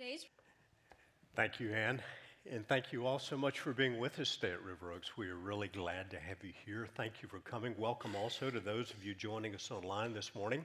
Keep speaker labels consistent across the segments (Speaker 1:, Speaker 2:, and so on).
Speaker 1: Today's
Speaker 2: Thank you, Ann. And thank you all so much for being with us today at River Oaks. We are really glad to have you here. Thank you for coming. Welcome also to those of you joining us online this morning.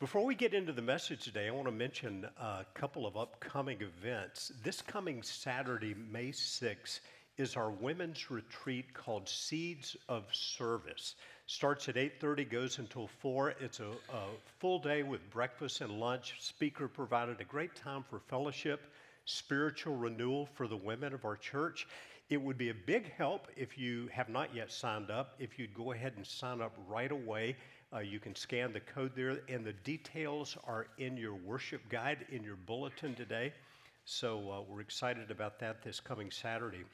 Speaker 2: Before we get into the message today, I want to mention a couple of upcoming events. This coming Saturday, May 6th, is our women's retreat called Seeds of Service. Starts at 8:30, goes until 4. It's a, a full day with breakfast and lunch. Speaker provided a great time for fellowship spiritual renewal for the women of our church. It would be a big help if you have not yet signed up, if you'd go ahead and sign up right away. Uh, you can scan the code there, and the details are in your worship guide in your bulletin today. So uh, we're excited about that this coming Saturday.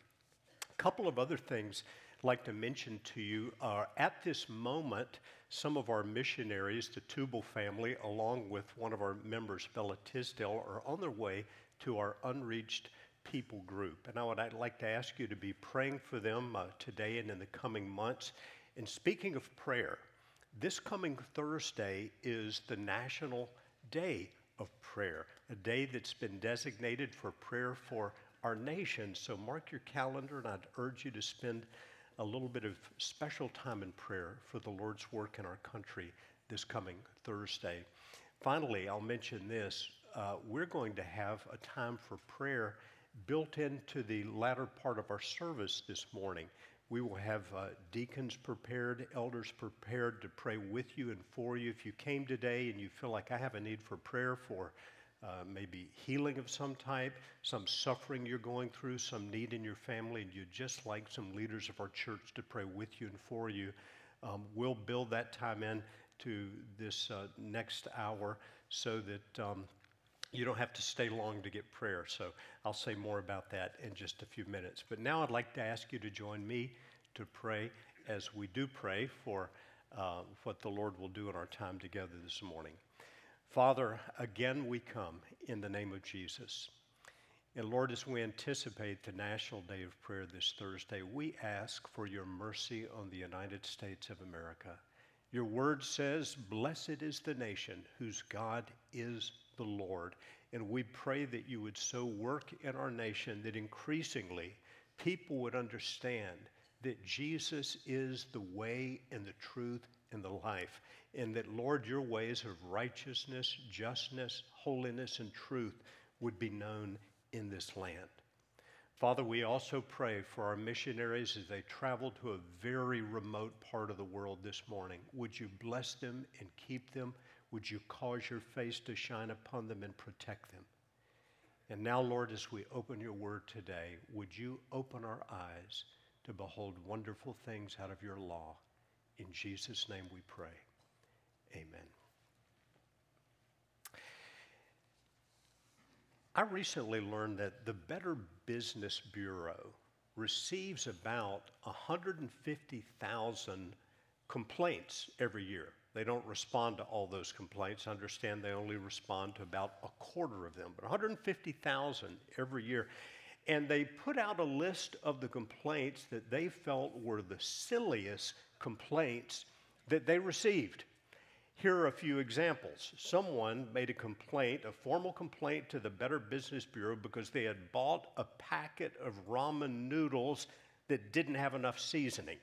Speaker 2: A couple of other things like to mention to you are at this moment, some of our missionaries, the Tubal family, along with one of our members, Bella Tisdale, are on their way to our unreached people group. And I would I'd like to ask you to be praying for them uh, today and in the coming months. And speaking of prayer, this coming Thursday is the National Day of Prayer, a day that's been designated for prayer for our nation. So mark your calendar, and I'd urge you to spend a little bit of special time in prayer for the Lord's work in our country this coming Thursday. Finally, I'll mention this uh, we're going to have a time for prayer built into the latter part of our service this morning. We will have uh, deacons prepared, elders prepared to pray with you and for you. If you came today and you feel like I have a need for prayer for uh, maybe healing of some type, some suffering you're going through, some need in your family, and you'd just like some leaders of our church to pray with you and for you, um, we'll build that time in to this uh, next hour so that um, you don't have to stay long to get prayer. So I'll say more about that in just a few minutes. But now I'd like to ask you to join me to pray as we do pray for uh, what the Lord will do in our time together this morning. Father, again we come in the name of Jesus. And Lord, as we anticipate the National Day of Prayer this Thursday, we ask for your mercy on the United States of America. Your word says, Blessed is the nation whose God is the Lord. And we pray that you would so work in our nation that increasingly people would understand that Jesus is the way and the truth and the life. And that, Lord, your ways of righteousness, justness, holiness, and truth would be known in this land. Father, we also pray for our missionaries as they travel to a very remote part of the world this morning. Would you bless them and keep them? Would you cause your face to shine upon them and protect them? And now, Lord, as we open your word today, would you open our eyes to behold wonderful things out of your law? In Jesus' name we pray. Amen. I recently learned that the Better Business Bureau receives about 150,000 complaints every year. They don't respond to all those complaints. Understand they only respond to about a quarter of them, but 150,000 every year. And they put out a list of the complaints that they felt were the silliest complaints that they received. Here are a few examples. Someone made a complaint, a formal complaint to the Better Business Bureau because they had bought a packet of ramen noodles that didn't have enough seasoning.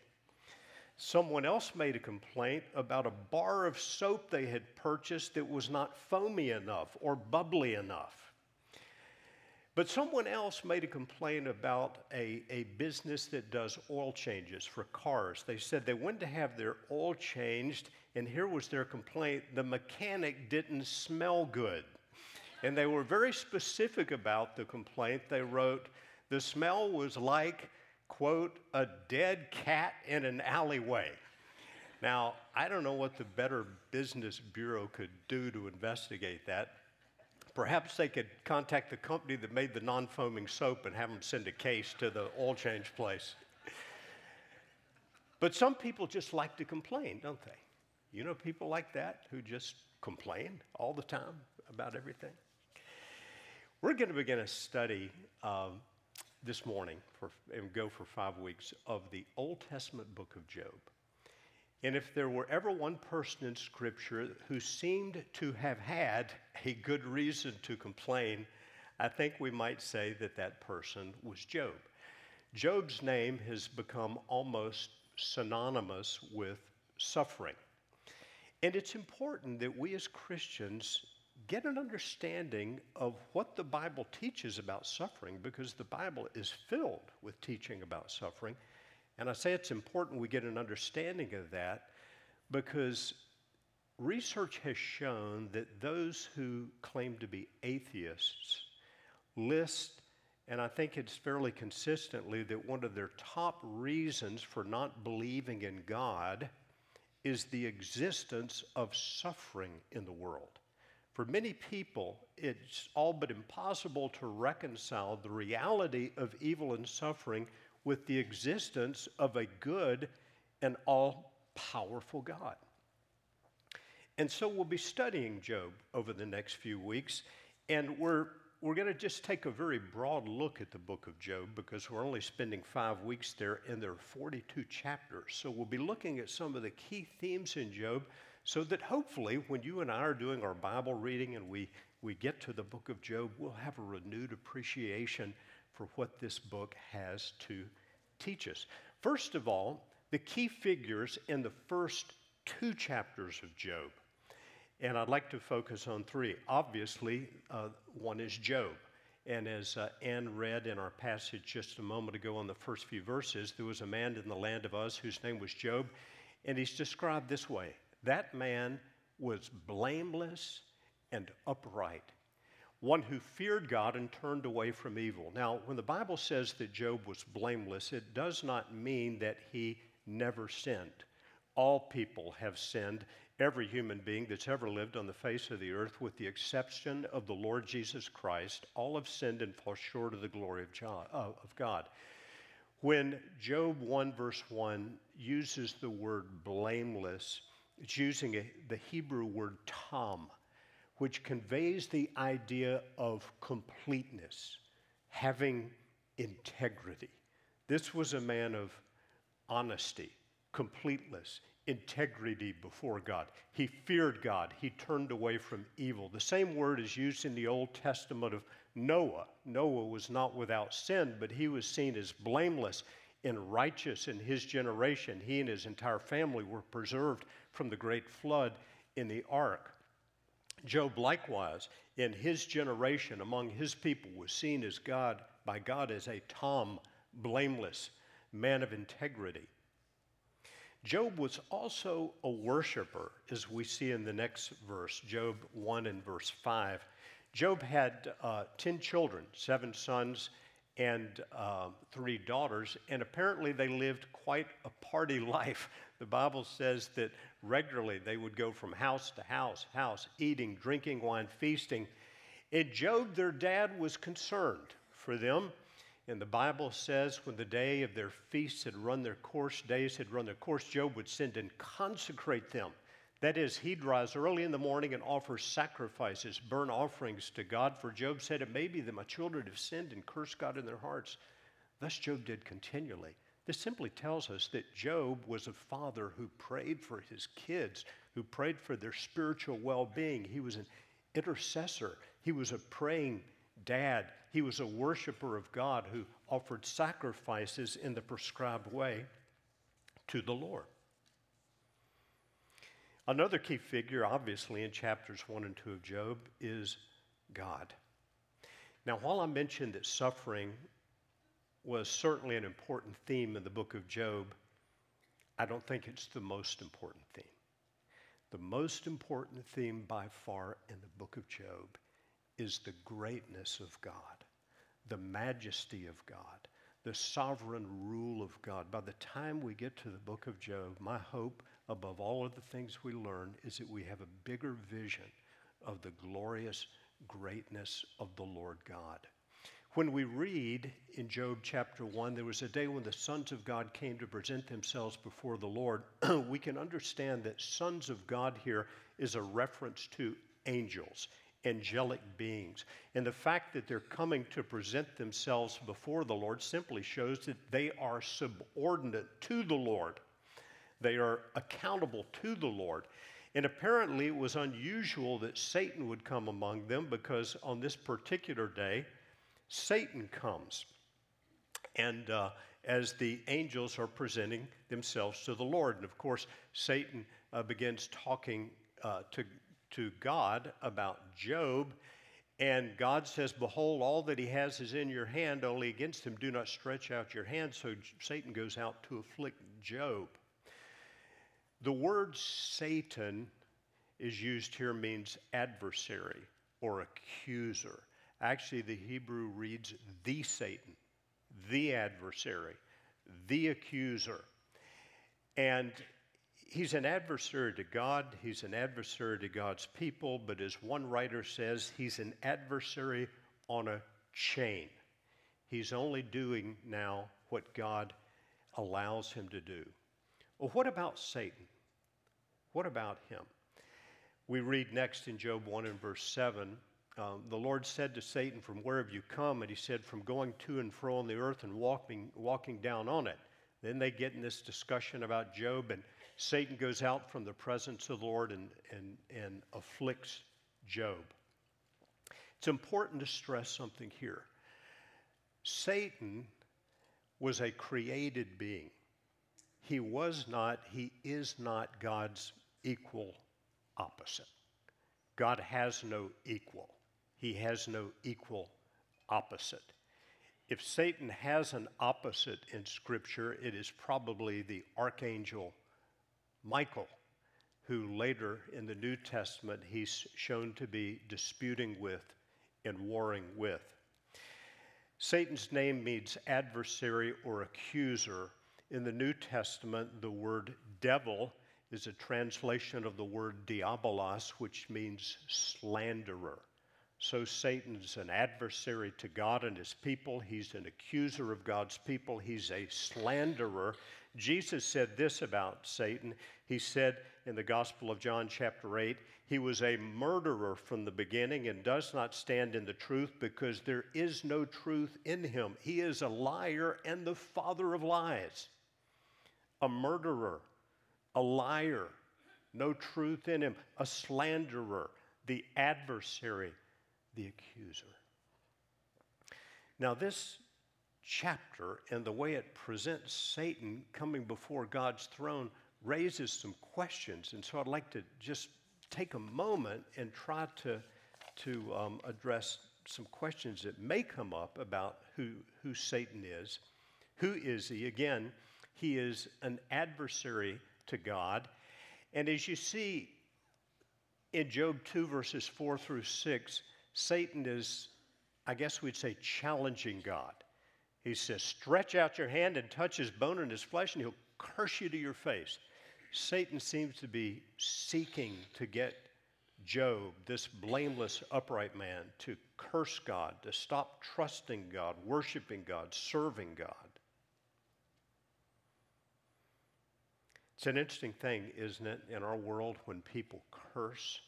Speaker 2: Someone else made a complaint about a bar of soap they had purchased that was not foamy enough or bubbly enough. But someone else made a complaint about a, a business that does oil changes for cars. They said they went to have their oil changed, and here was their complaint the mechanic didn't smell good. And they were very specific about the complaint. They wrote, the smell was like quote, a dead cat in an alleyway. Now, I don't know what the Better Business Bureau could do to investigate that. Perhaps they could contact the company that made the non foaming soap and have them send a case to the oil change place. But some people just like to complain, don't they? You know people like that who just complain all the time about everything? We're going to begin a study um, this morning for, and go for five weeks of the Old Testament book of Job. And if there were ever one person in Scripture who seemed to have had a good reason to complain, I think we might say that that person was Job. Job's name has become almost synonymous with suffering. And it's important that we as Christians get an understanding of what the Bible teaches about suffering because the Bible is filled with teaching about suffering. And I say it's important we get an understanding of that because research has shown that those who claim to be atheists list, and I think it's fairly consistently, that one of their top reasons for not believing in God is the existence of suffering in the world. For many people, it's all but impossible to reconcile the reality of evil and suffering with the existence of a good and all powerful God. And so we'll be studying Job over the next few weeks, and we're, we're going to just take a very broad look at the book of Job because we're only spending five weeks there, and there are 42 chapters. So we'll be looking at some of the key themes in Job so that hopefully, when you and I are doing our Bible reading and we, we get to the book of Job, we'll have a renewed appreciation for what this book has to teach us. First of all, the key figures in the first two chapters of Job. And I'd like to focus on three. Obviously, uh, one is Job. And as uh, Ann read in our passage just a moment ago on the first few verses, there was a man in the land of Uz whose name was Job, and he's described this way that man was blameless and upright, one who feared God and turned away from evil. Now, when the Bible says that Job was blameless, it does not mean that he never sinned. All people have sinned, every human being that's ever lived on the face of the earth, with the exception of the Lord Jesus Christ, all have sinned and fall short of the glory of God. When Job 1, verse 1 uses the word blameless, it's using the Hebrew word tam, which conveys the idea of completeness, having integrity. This was a man of honesty, completeness, integrity before God. He feared God. He turned away from evil. The same word is used in the Old Testament of Noah. Noah was not without sin, but he was seen as blameless and righteous in his generation. He and his entire family were preserved from the great flood in the ark. Job, likewise, in his generation, among his people, was seen as God by God as a tam, blameless, man of integrity. Job was also a worshiper, as we see in the next verse, Job 1 and verse 5. Job had uh, 10 children, seven sons and uh, three daughters, and apparently they lived quite a party life. The Bible says that regularly they would go from house to house, house, eating, drinking wine, feasting. And Job, their dad, was concerned for them. And the Bible says when the day of their feasts had run their course, days had run their course, Job would send and consecrate them. That is, he'd rise early in the morning and offer sacrifices, burn offerings to God. For Job said, It may be that my children have sinned and cursed God in their hearts. Thus Job did continually. This simply tells us that Job was a father who prayed for his kids, who prayed for their spiritual well being. He was an intercessor, he was a praying dad, he was a worshiper of God who offered sacrifices in the prescribed way to the Lord. Another key figure, obviously, in chapters 1 and 2 of Job is God. Now, while I mentioned that suffering was certainly an important theme in the book of Job, I don't think it's the most important theme. The most important theme by far in the book of Job is the greatness of God, the majesty of God, the sovereign rule of God. By the time we get to the book of Job, my hope above all of the things we learn is that we have a bigger vision of the glorious greatness of the Lord God. When we read in Job chapter 1, there was a day when the sons of God came to present themselves before the Lord, we can understand that sons of God here is a reference to angels, angelic beings. And the fact that they're coming to present themselves before the Lord simply shows that they are subordinate to the Lord. They are accountable to the Lord. And apparently, it was unusual that Satan would come among them because on this particular day, Satan comes. And uh, as the angels are presenting themselves to the Lord. And of course, Satan uh, begins talking uh, to, to God about Job. And God says, Behold, all that he has is in your hand, only against him do not stretch out your hand. So Satan goes out to afflict Job. The word Satan is used here means adversary or accuser. Actually, the Hebrew reads the Satan, the adversary, the accuser. And he's an adversary to God, he's an adversary to God's people, but as one writer says, he's an adversary on a chain. He's only doing now what God allows him to do. Well, what about Satan? What about him? We read next in Job 1 and verse 7 um, the Lord said to Satan, From where have you come? And he said, From going to and fro on the earth and walking, walking down on it. Then they get in this discussion about Job, and Satan goes out from the presence of the Lord and, and, and afflicts Job. It's important to stress something here. Satan was a created being. He was not, he is not God's equal opposite. God has no equal, He has no equal opposite. If Satan has an opposite in Scripture, it is probably the archangel Michael, who later in the New Testament he's shown to be disputing with and warring with. Satan's name means adversary or accuser. In the New Testament, the word devil is a translation of the word diabolos, which means slanderer. So Satan's an adversary to God and his people. He's an accuser of God's people. He's a slanderer. Jesus said this about Satan. He said in the Gospel of John, chapter 8, he was a murderer from the beginning and does not stand in the truth because there is no truth in him. He is a liar and the father of lies. A murderer, a liar, no truth in him, a slanderer, the adversary, the accuser. Now, this chapter and the way it presents Satan coming before God's throne raises some questions. And so I'd like to just take a moment and try to, to um, address some questions that may come up about who, who Satan is. Who is he? Again, he is an adversary to God. And as you see in Job 2, verses 4 through 6, Satan is, I guess we'd say, challenging God. He says, Stretch out your hand and touch his bone and his flesh, and he'll curse you to your face. Satan seems to be seeking to get Job, this blameless, upright man, to curse God, to stop trusting God, worshiping God, serving God. It's an interesting thing, isn't it, in our world when people curse,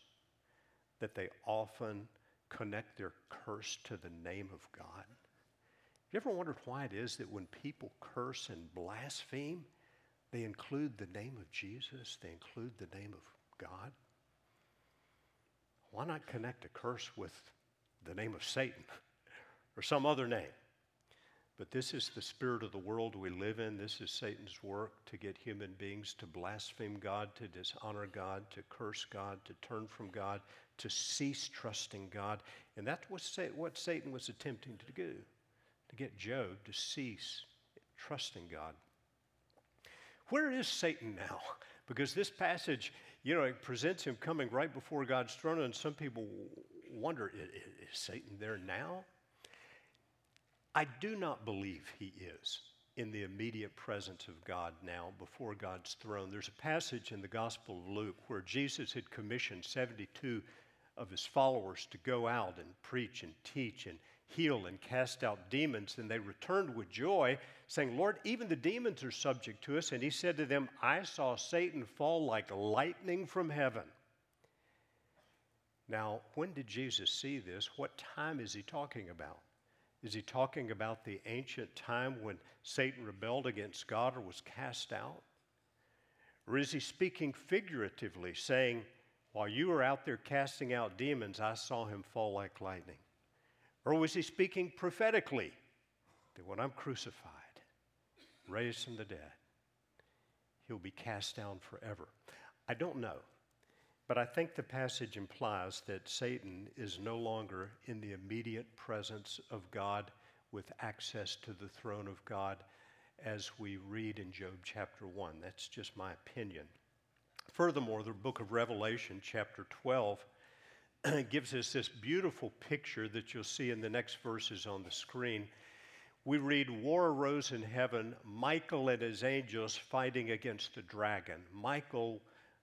Speaker 2: that they often connect their curse to the name of God. You ever wondered why it is that when people curse and blaspheme, they include the name of Jesus, they include the name of God? Why not connect a curse with the name of Satan or some other name? But this is the spirit of the world we live in. This is Satan's work to get human beings to blaspheme God, to dishonor God, to curse God, to turn from God, to cease trusting God. And that's what Satan was attempting to do, to get Job to cease trusting God. Where is Satan now? Because this passage, you know, it presents him coming right before God's throne, and some people wonder is Satan there now? I do not believe he is in the immediate presence of God now before God's throne. There's a passage in the Gospel of Luke where Jesus had commissioned 72 of his followers to go out and preach and teach and heal and cast out demons. And they returned with joy, saying, Lord, even the demons are subject to us. And he said to them, I saw Satan fall like lightning from heaven. Now, when did Jesus see this? What time is he talking about? Is he talking about the ancient time when Satan rebelled against God or was cast out? Or is he speaking figuratively, saying, While you were out there casting out demons, I saw him fall like lightning? Or was he speaking prophetically, that when I'm crucified, raised from the dead, he'll be cast down forever? I don't know. But I think the passage implies that Satan is no longer in the immediate presence of God with access to the throne of God as we read in Job chapter 1. That's just my opinion. Furthermore, the book of Revelation, chapter 12, gives us this beautiful picture that you'll see in the next verses on the screen. We read, War arose in heaven, Michael and his angels fighting against the dragon. Michael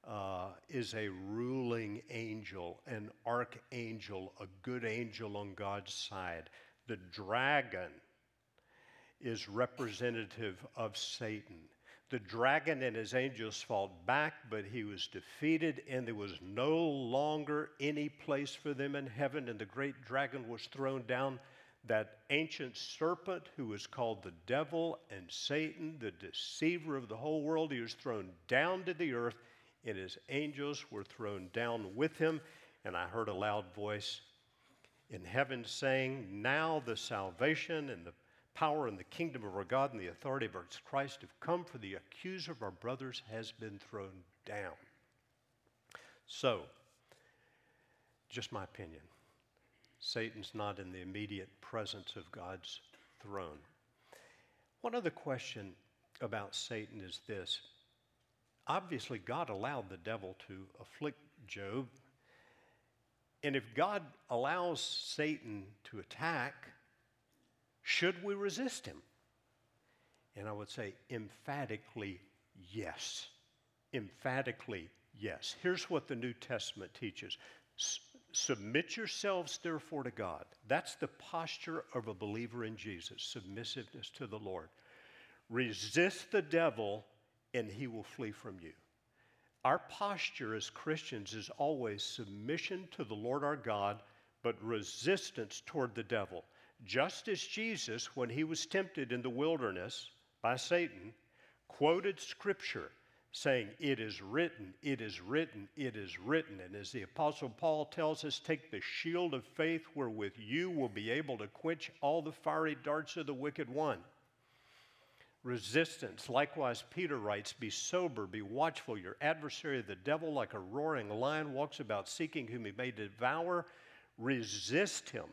Speaker 2: uh, is a ruling angel, an archangel, a good angel on God's side. The dragon is representative of Satan. The dragon and his angels fought back, but he was defeated, and there was no longer any place for them in heaven, and the great dragon was thrown down. That ancient serpent who was called the devil and Satan, the deceiver of the whole world, he was thrown down to the earth, and his angels were thrown down with him. And I heard a loud voice in heaven saying, Now the salvation and the power and the kingdom of our God and the authority of our Christ have come, for the accuser of our brothers has been thrown down. So, just my opinion, Satan's not in the immediate presence of God's throne. One other question about Satan is this. Obviously, God allowed the devil to afflict Job. And if God allows Satan to attack, should we resist him? And I would say emphatically yes. Emphatically yes. Here's what the New Testament teaches Submit yourselves, therefore, to God. That's the posture of a believer in Jesus submissiveness to the Lord. Resist the devil, and he will flee from you. Our posture as Christians is always submission to the Lord our God, but resistance toward the devil. Just as Jesus, when he was tempted in the wilderness by Satan, quoted scripture saying, It is written, it is written, it is written. And as the Apostle Paul tells us, take the shield of faith wherewith you will be able to quench all the fiery darts of the wicked one. Resistance. Likewise, Peter writes, Be sober, be watchful. Your adversary, the devil, like a roaring lion, walks about seeking whom he may devour. Resist him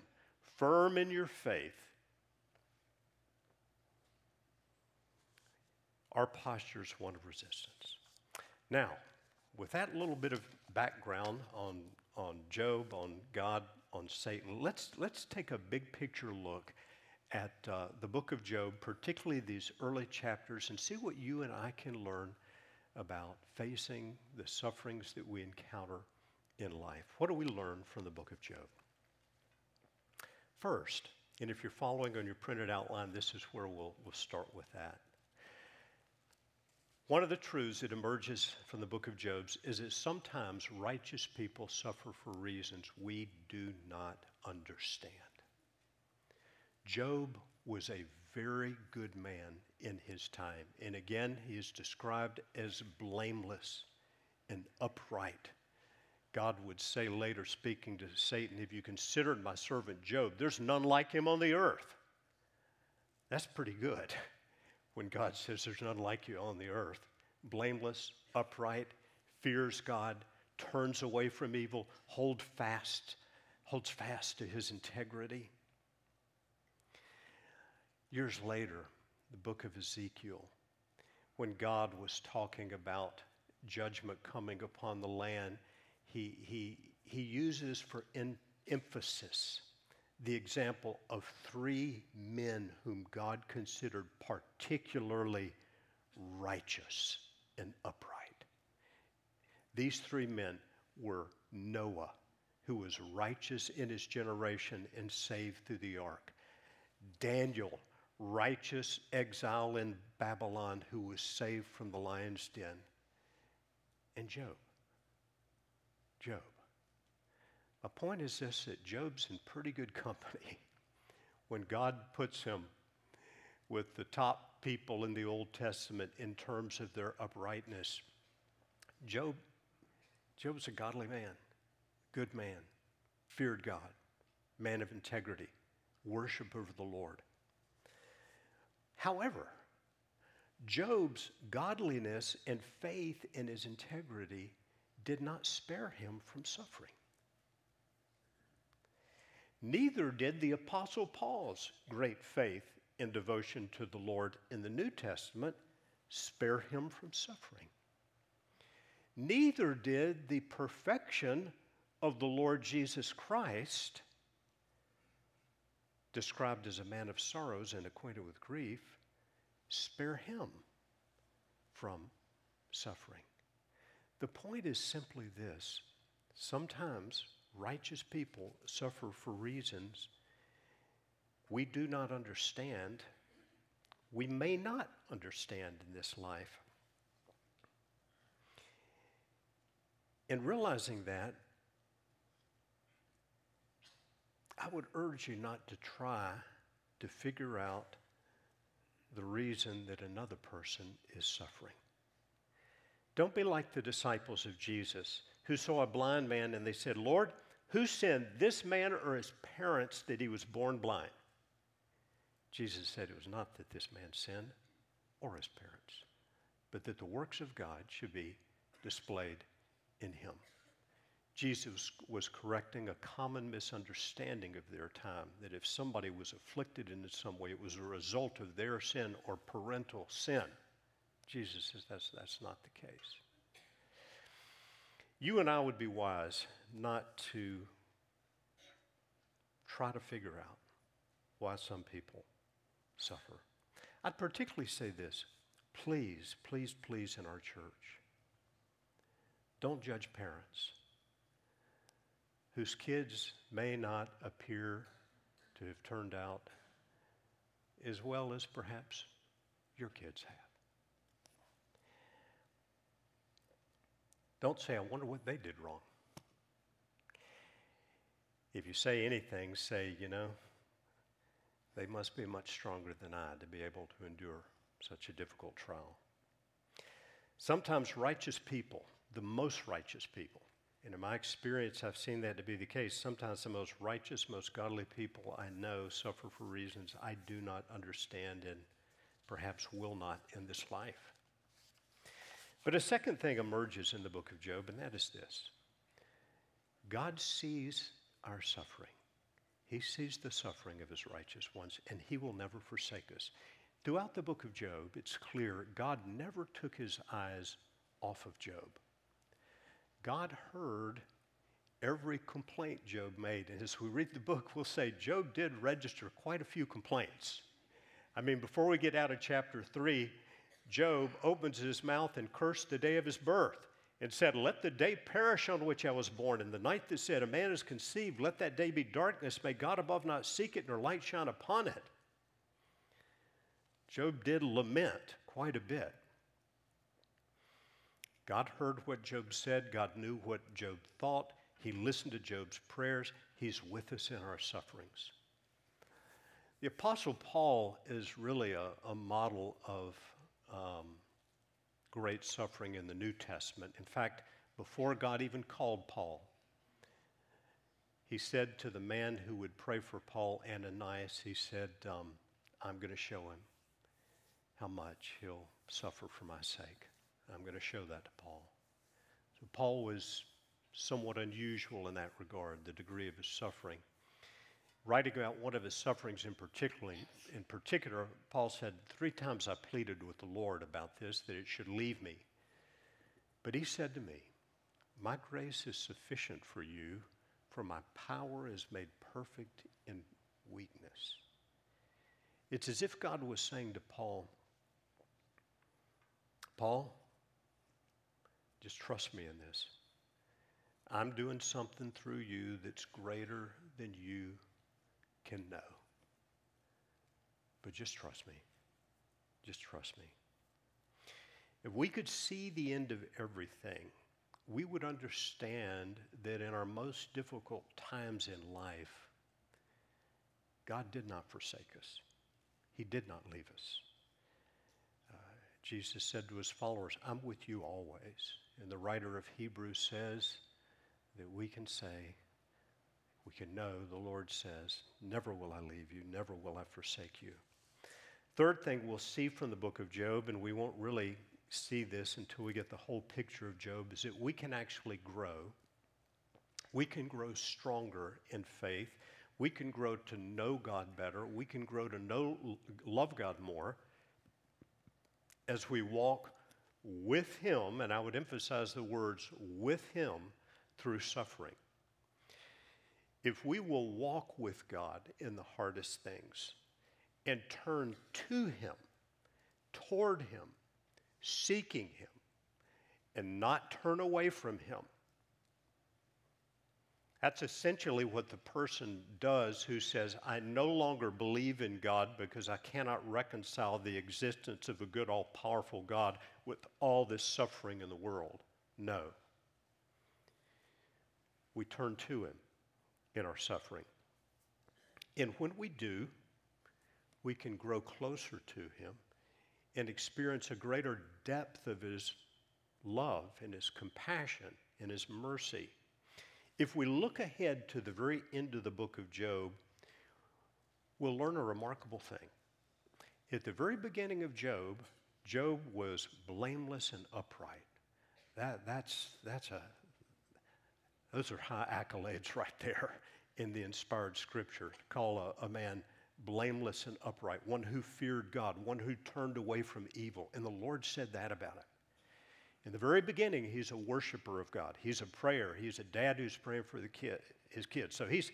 Speaker 2: firm in your faith, our posture is one of resistance. Now, with that little bit of background on, on Job, on God, on Satan, let's, let's take a big picture look at uh, the book of Job, particularly these early chapters, and see what you and I can learn about facing the sufferings that we encounter in life. What do we learn from the book of Job? First. And if you're following on your printed outline, this is where we'll, we'll start with that. One of the truths that emerges from the book of Job is that sometimes righteous people suffer for reasons we do not understand. Job was a very good man in his time. And again, he is described as blameless and upright. God would say later, speaking to Satan, Have you considered my servant Job? There's none like him on the earth. That's pretty good when God says there's none like you on the earth. Blameless, upright, fears God, turns away from evil, hold fast, holds fast to his integrity. Years later, the book of Ezekiel, when God was talking about judgment coming upon the land, he, he, he uses for in, emphasis the example of three men whom God considered particularly righteous and upright. These three men were Noah, who was righteous in his generation and saved through the ark, Daniel, righteous exile in Babylon, who was saved from the lion's den, and Job. Job. My point is this that Job's in pretty good company when God puts him with the top people in the Old Testament in terms of their uprightness Job, Job was a godly man, good man, feared God, man of integrity, worship of the Lord. However, Job's godliness and faith in his integrity did not spare him from suffering. Neither did the Apostle Paul's great faith and devotion to the Lord in the New Testament spare him from suffering. Neither did the perfection of the Lord Jesus Christ, described as a man of sorrows and acquainted with grief, spare him from suffering. The point is simply this sometimes righteous people suffer for reasons we do not understand, we may not understand in this life. In realizing that, I would urge you not to try to figure out the reason that another person is suffering. Don't be like the disciples of Jesus who saw a blind man and they said, Lord, who sinned, this man or his parents, that he was born blind? Jesus said it was not that this man sinned or his parents, but that the works of God should be displayed in him. Jesus was correcting a common misunderstanding of their time that if somebody was afflicted in some way, it was a result of their sin or parental sin. Jesus says that's, that's not the case. You and I would be wise not to try to figure out why some people suffer. I'd particularly say this please, please, please, in our church, don't judge parents whose kids may not appear to have turned out as well as perhaps your kids have. Don't say, I wonder what they did wrong. If you say anything, say, you know, they must be much stronger than I to be able to endure such a difficult trial. Sometimes righteous people, the most righteous people, and in my experience, I've seen that to be the case. Sometimes the most righteous, most godly people I know suffer for reasons I do not understand and perhaps will not in this life. But a second thing emerges in the book of Job, and that is this God sees our suffering. He sees the suffering of his righteous ones, and he will never forsake us. Throughout the book of Job, it's clear God never took his eyes off of Job. God heard every complaint Job made. And as we read the book, we'll say Job did register quite a few complaints. I mean, before we get out of chapter 3, Job opens his mouth and cursed the day of his birth and said, Let the day perish on which I was born, and the night that said, A man is conceived, let that day be darkness. May God above not seek it, nor light shine upon it. Job did lament quite a bit. God heard what Job said, God knew what Job thought. He listened to Job's prayers. He's with us in our sufferings. The Apostle Paul is really a, a model of um, great suffering in the New Testament. In fact, before God even called Paul, he said to the man who would pray for Paul, Ananias, he said, um, I'm going to show him how much he'll suffer for my sake. I'm going to show that to Paul. So Paul was somewhat unusual in that regard, the degree of his suffering. Writing about one of his sufferings in particular, in particular, Paul said, Three times I pleaded with the Lord about this, that it should leave me. But he said to me, My grace is sufficient for you, for my power is made perfect in weakness. It's as if God was saying to Paul, Paul, just trust me in this. I'm doing something through you that's greater than you can know. But just trust me. Just trust me. If we could see the end of everything, we would understand that in our most difficult times in life, God did not forsake us. He did not leave us. Uh, Jesus said to his followers, I'm with you always and the writer of Hebrews says that we can say, we can know the Lord says, Never will I leave you, never will I forsake you. Third thing we'll see from the book of Job, and we won't really see this until we get the whole picture of Job, is that we can actually grow. We can grow stronger in faith. We can grow to know God better. We can grow to know, love God more as we walk with Him, and I would emphasize the words with Him through suffering. If we will walk with God in the hardest things and turn to Him, toward Him, seeking Him, and not turn away from Him, that's essentially what the person does who says, I no longer believe in God because I cannot reconcile the existence of a good, all powerful God with all this suffering in the world. No. We turn to Him in our suffering. And when we do, we can grow closer to Him and experience a greater depth of His love and His compassion and His mercy if we look ahead to the very end of the book of Job, we'll learn a remarkable thing. At the very beginning of Job, Job was blameless and upright. That, that's, that's a, those are high accolades right there in the inspired scripture to call a, a man blameless and upright, one who feared God, one who turned away from evil. And the Lord said that about him. In the very beginning, he's a worshiper of God. He's a prayer. He's a dad who's praying for the kid, his kids. So he's,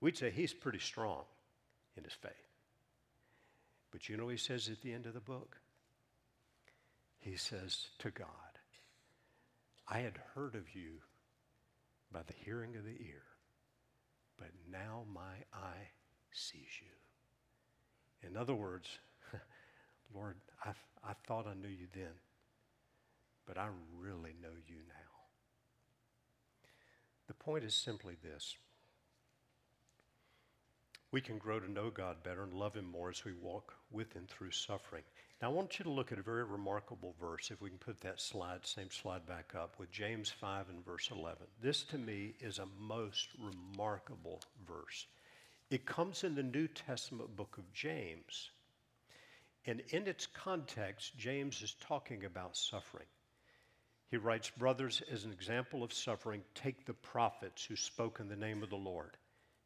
Speaker 2: we'd say he's pretty strong in his faith. But you know he says at the end of the book? He says to God, I had heard of you by the hearing of the ear, but now my eye sees you. In other words, Lord, I, I thought I knew you then but I really know you now. The point is simply this we can grow to know God better and love Him more as we walk with Him through suffering. Now, I want you to look at a very remarkable verse, if we can put that slide, same slide back up, with James 5 and verse 11. This to me is a most remarkable verse. It comes in the New Testament book of James. And in its context, James is talking about suffering. He writes, Brothers, as an example of suffering, take the prophets who spoke in the name of the Lord.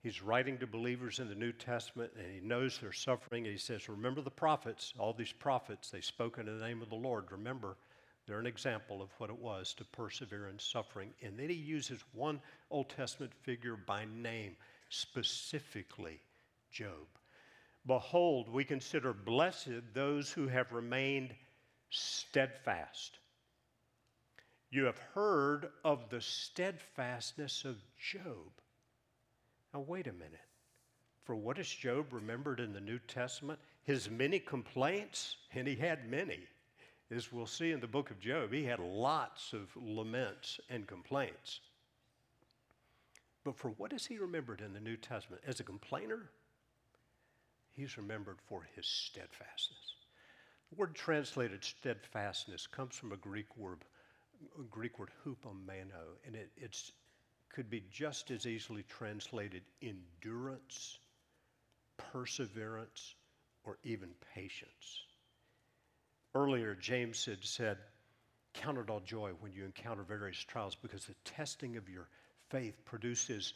Speaker 2: He's writing to believers in the New Testament and he knows they're suffering. He says, Remember the prophets, all these prophets, they spoke in the name of the Lord. Remember, they're an example of what it was to persevere in suffering. And then he uses one Old Testament figure by name, specifically Job. Behold, we consider blessed those who have remained steadfast you have heard of the steadfastness of Job. Now, wait a minute. For what is Job remembered in the New Testament? His many complaints, and he had many. As we'll see in the book of Job, he had lots of laments and complaints. But for what is he remembered in the New Testament? As a complainer? He's remembered for his steadfastness. The word translated steadfastness comes from a Greek word Greek word hupomeno, and it it's, could be just as easily translated endurance, perseverance, or even patience. Earlier, James had said, Count it all joy when you encounter various trials because the testing of your faith produces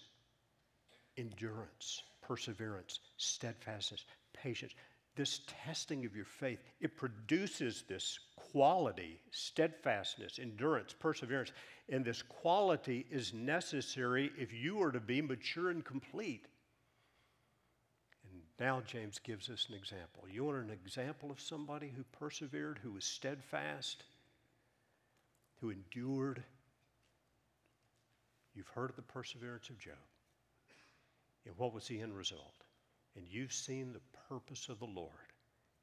Speaker 2: endurance, perseverance, steadfastness, patience this testing of your faith, it produces this quality, steadfastness, endurance, perseverance. And this quality is necessary if you are to be mature and complete. And now James gives us an example. You want an example of somebody who persevered, who was steadfast, who endured? You've heard of the perseverance of Job. And what was the end result? And you've seen the purpose of the Lord,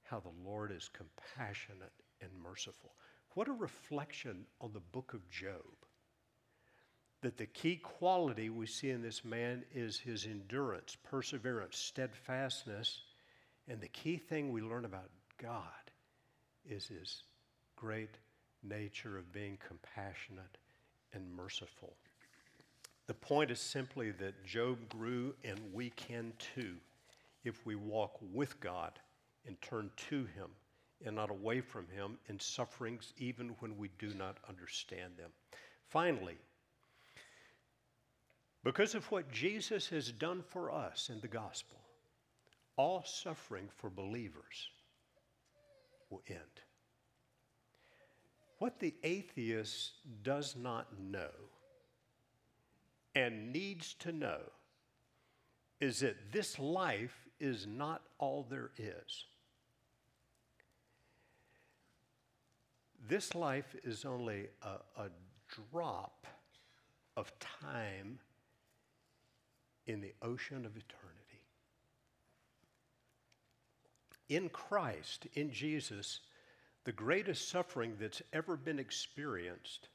Speaker 2: how the Lord is compassionate and merciful. What a reflection on the book of Job. That the key quality we see in this man is his endurance, perseverance, steadfastness, and the key thing we learn about God is his great nature of being compassionate and merciful. The point is simply that Job grew and we can too if we walk with God and turn to Him and not away from Him in sufferings, even when we do not understand them. Finally, because of what Jesus has done for us in the gospel, all suffering for believers will end. What the atheist does not know and needs to know is that this life is not all there is. This life is only a, a drop of time in the ocean of eternity. In Christ, in Jesus, the greatest suffering that's ever been experienced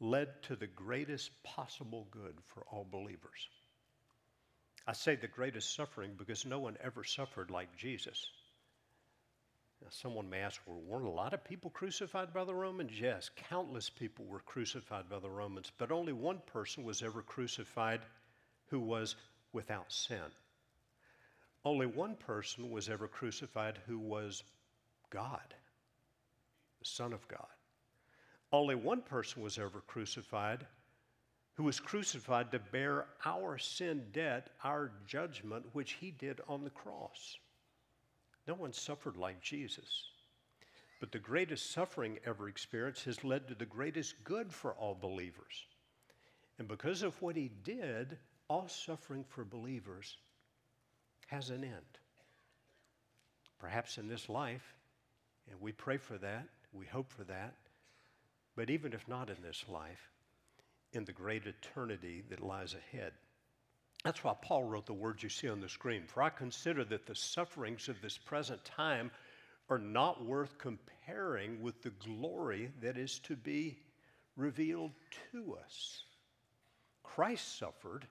Speaker 2: led to the greatest possible good for all believers. I say the greatest suffering because no one ever suffered like Jesus. Now, someone may ask, well, weren't a lot of people crucified by the Romans? Yes, countless people were crucified by the Romans, but only one person was ever crucified who was without sin. Only one person was ever crucified who was God, the Son of God. Only one person was ever crucified who was crucified to bear our sin debt, our judgment, which he did on the cross. No one suffered like Jesus. But the greatest suffering ever experienced has led to the greatest good for all believers. And because of what he did, all suffering for believers has an end. Perhaps in this life, and we pray for that, we hope for that, but even if not in this life, in the great eternity that lies ahead. That's why Paul wrote the words you see on the screen. For I consider that the sufferings of this present time are not worth comparing with the glory that is to be revealed to us. Christ suffered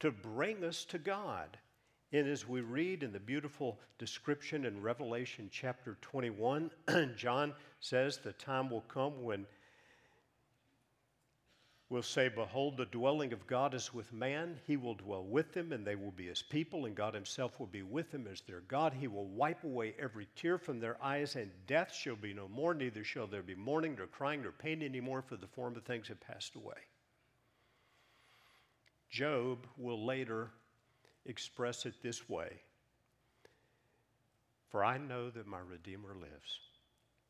Speaker 2: to bring us to God. And as we read in the beautiful description in Revelation chapter 21, John says the time will come when will say, Behold, the dwelling of God is with man. He will dwell with them, and they will be his people, and God himself will be with them as their God. He will wipe away every tear from their eyes, and death shall be no more, neither shall there be mourning, nor crying, nor pain anymore, for the former things have passed away. Job will later express it this way For I know that my Redeemer lives,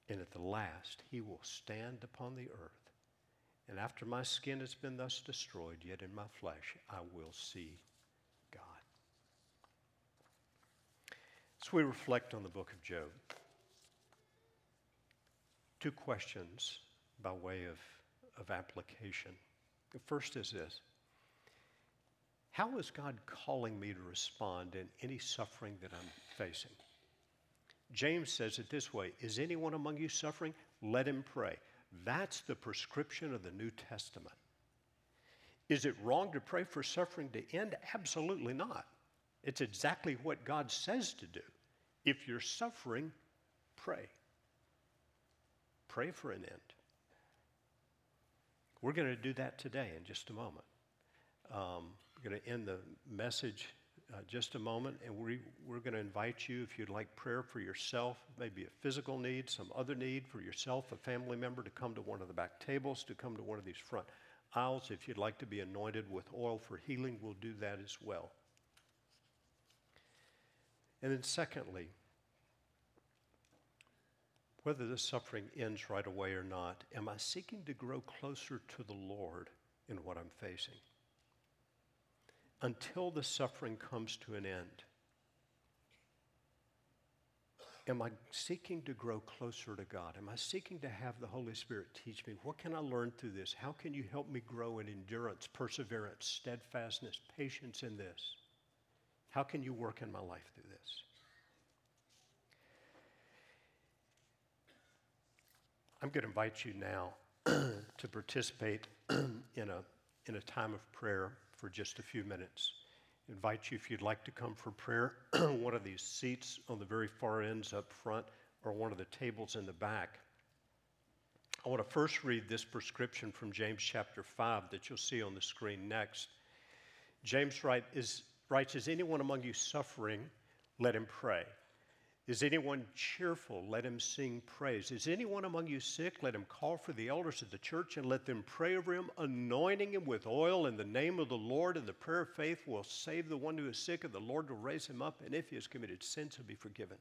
Speaker 2: and at the last he will stand upon the earth. And after my skin has been thus destroyed, yet in my flesh I will see God. As we reflect on the book of Job, two questions by way of, of application. The first is this How is God calling me to respond in any suffering that I'm facing? James says it this way Is anyone among you suffering? Let him pray. That's the prescription of the New Testament. Is it wrong to pray for suffering to end? Absolutely not. It's exactly what God says to do. If you're suffering, pray. Pray for an end. We're going to do that today in just a moment. Um, we're going to end the message uh, just a moment, and we, we're going to invite you, if you'd like prayer for yourself, maybe a physical need, some other need for yourself, a family member, to come to one of the back tables, to come to one of these front aisles. If you'd like to be anointed with oil for healing, we'll do that as well. And then, secondly, whether the suffering ends right away or not, am I seeking to grow closer to the Lord in what I'm facing? Until the suffering comes to an end? Am I seeking to grow closer to God? Am I seeking to have the Holy Spirit teach me? What can I learn through this? How can you help me grow in endurance, perseverance, steadfastness, patience in this? How can you work in my life through this? I'm going to invite you now to participate in a, in a time of prayer for just a few minutes. Invite you if you'd like to come for prayer, one of these seats on the very far ends up front or one of the tables in the back. I want to first read this prescription from James chapter 5 that you'll see on the screen next. James write, is, writes, Is anyone among you suffering? Let him pray. Is anyone cheerful? Let him sing praise. Is anyone among you sick? Let him call for the elders of the church and let them pray over him, anointing him with oil in the name of the Lord. And the prayer of faith will save the one who is sick, and the Lord will raise him up. And if he has committed sins, he'll be forgiven.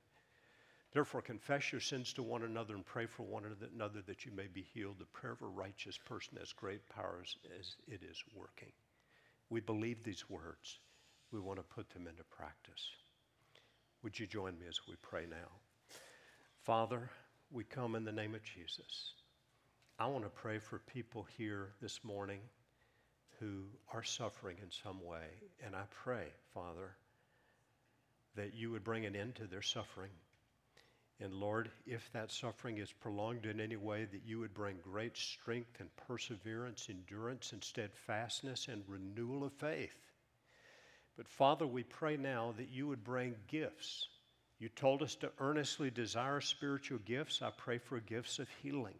Speaker 2: Therefore, confess your sins to one another and pray for one another that you may be healed. The prayer of a righteous person has great powers as it is working. We believe these words. We want to put them into practice. Would you join me as we pray now? Father, we come in the name of Jesus. I want to pray for people here this morning who are suffering in some way. And I pray, Father, that you would bring an end to their suffering. And Lord, if that suffering is prolonged in any way, that you would bring great strength and perseverance, endurance and steadfastness and renewal of faith. But Father, we pray now that you would bring gifts. You told us to earnestly desire spiritual gifts. I pray for gifts of healing.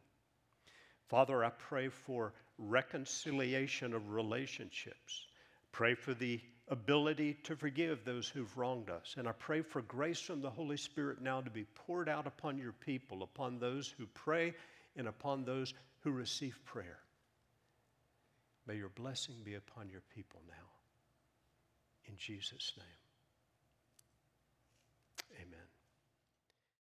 Speaker 2: Father, I pray for reconciliation of relationships. Pray for the ability to forgive those who've wronged us. And I pray for grace from the Holy Spirit now to be poured out upon your people, upon those who pray, and upon those who receive prayer. May your blessing be upon your people now. In Jesus' name.